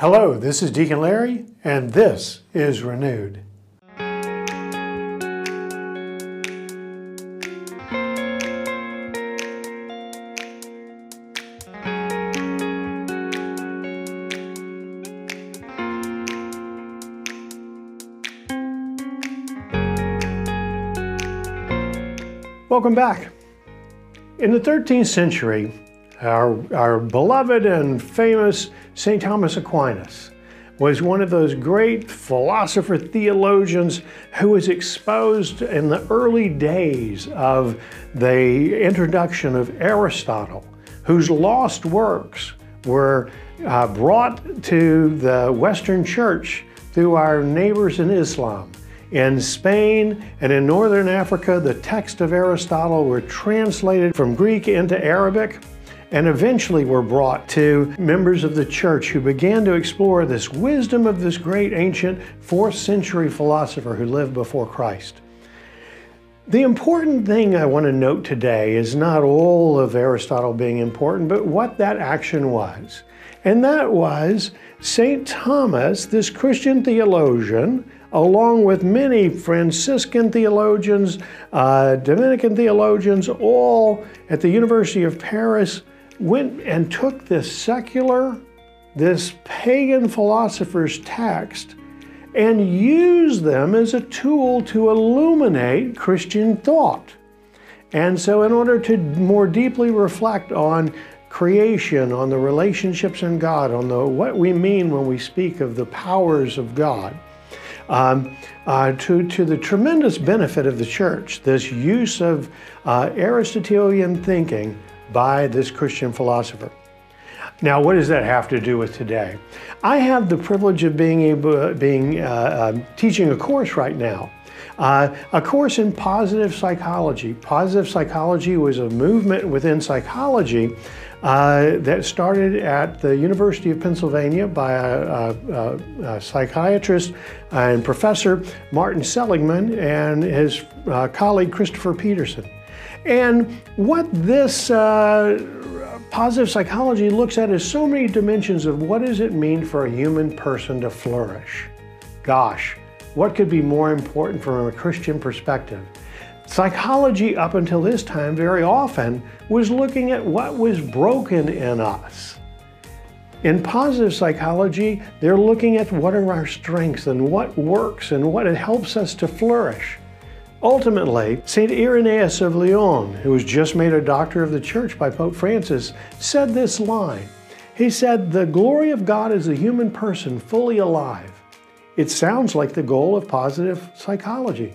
Hello, this is Deacon Larry, and this is Renewed. Welcome back. In the 13th century, our, our beloved and famous St. Thomas Aquinas was one of those great philosopher theologians who was exposed in the early days of the introduction of Aristotle, whose lost works were uh, brought to the Western Church through our neighbors in Islam. In Spain and in Northern Africa, the texts of Aristotle were translated from Greek into Arabic and eventually were brought to members of the church who began to explore this wisdom of this great ancient fourth century philosopher who lived before Christ. The important thing I want to note today is not all of Aristotle being important, but what that action was. And that was St. Thomas, this Christian theologian, along with many Franciscan theologians, uh, Dominican theologians, all at the University of Paris, went and took this secular, this pagan philosopher's text and used them as a tool to illuminate Christian thought. And so, in order to more deeply reflect on creation, on the relationships in God, on the, what we mean when we speak of the powers of God, um, uh, to, to the tremendous benefit of the church, this use of uh, Aristotelian thinking by this Christian philosopher. Now, what does that have to do with today? I have the privilege of being able, being uh, uh, teaching a course right now. Uh, a course in positive psychology. Positive psychology was a movement within psychology uh, that started at the University of Pennsylvania by a, a, a psychiatrist and professor Martin Seligman and his uh, colleague Christopher Peterson. And what this uh, positive psychology looks at is so many dimensions of what does it mean for a human person to flourish. Gosh, what could be more important from a Christian perspective? Psychology, up until this time, very often was looking at what was broken in us. In positive psychology, they're looking at what are our strengths and what works and what it helps us to flourish. Ultimately, St. Irenaeus of Lyon, who was just made a doctor of the church by Pope Francis, said this line. He said, The glory of God is the human person fully alive. It sounds like the goal of positive psychology.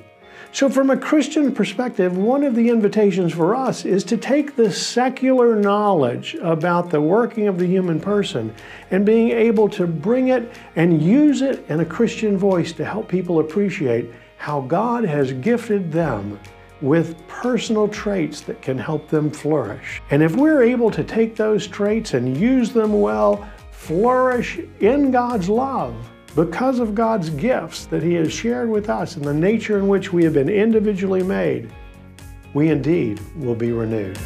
So, from a Christian perspective, one of the invitations for us is to take the secular knowledge about the working of the human person and being able to bring it and use it in a Christian voice to help people appreciate how God has gifted them with personal traits that can help them flourish. And if we're able to take those traits and use them well, flourish in God's love because of God's gifts that He has shared with us and the nature in which we have been individually made, we indeed will be renewed.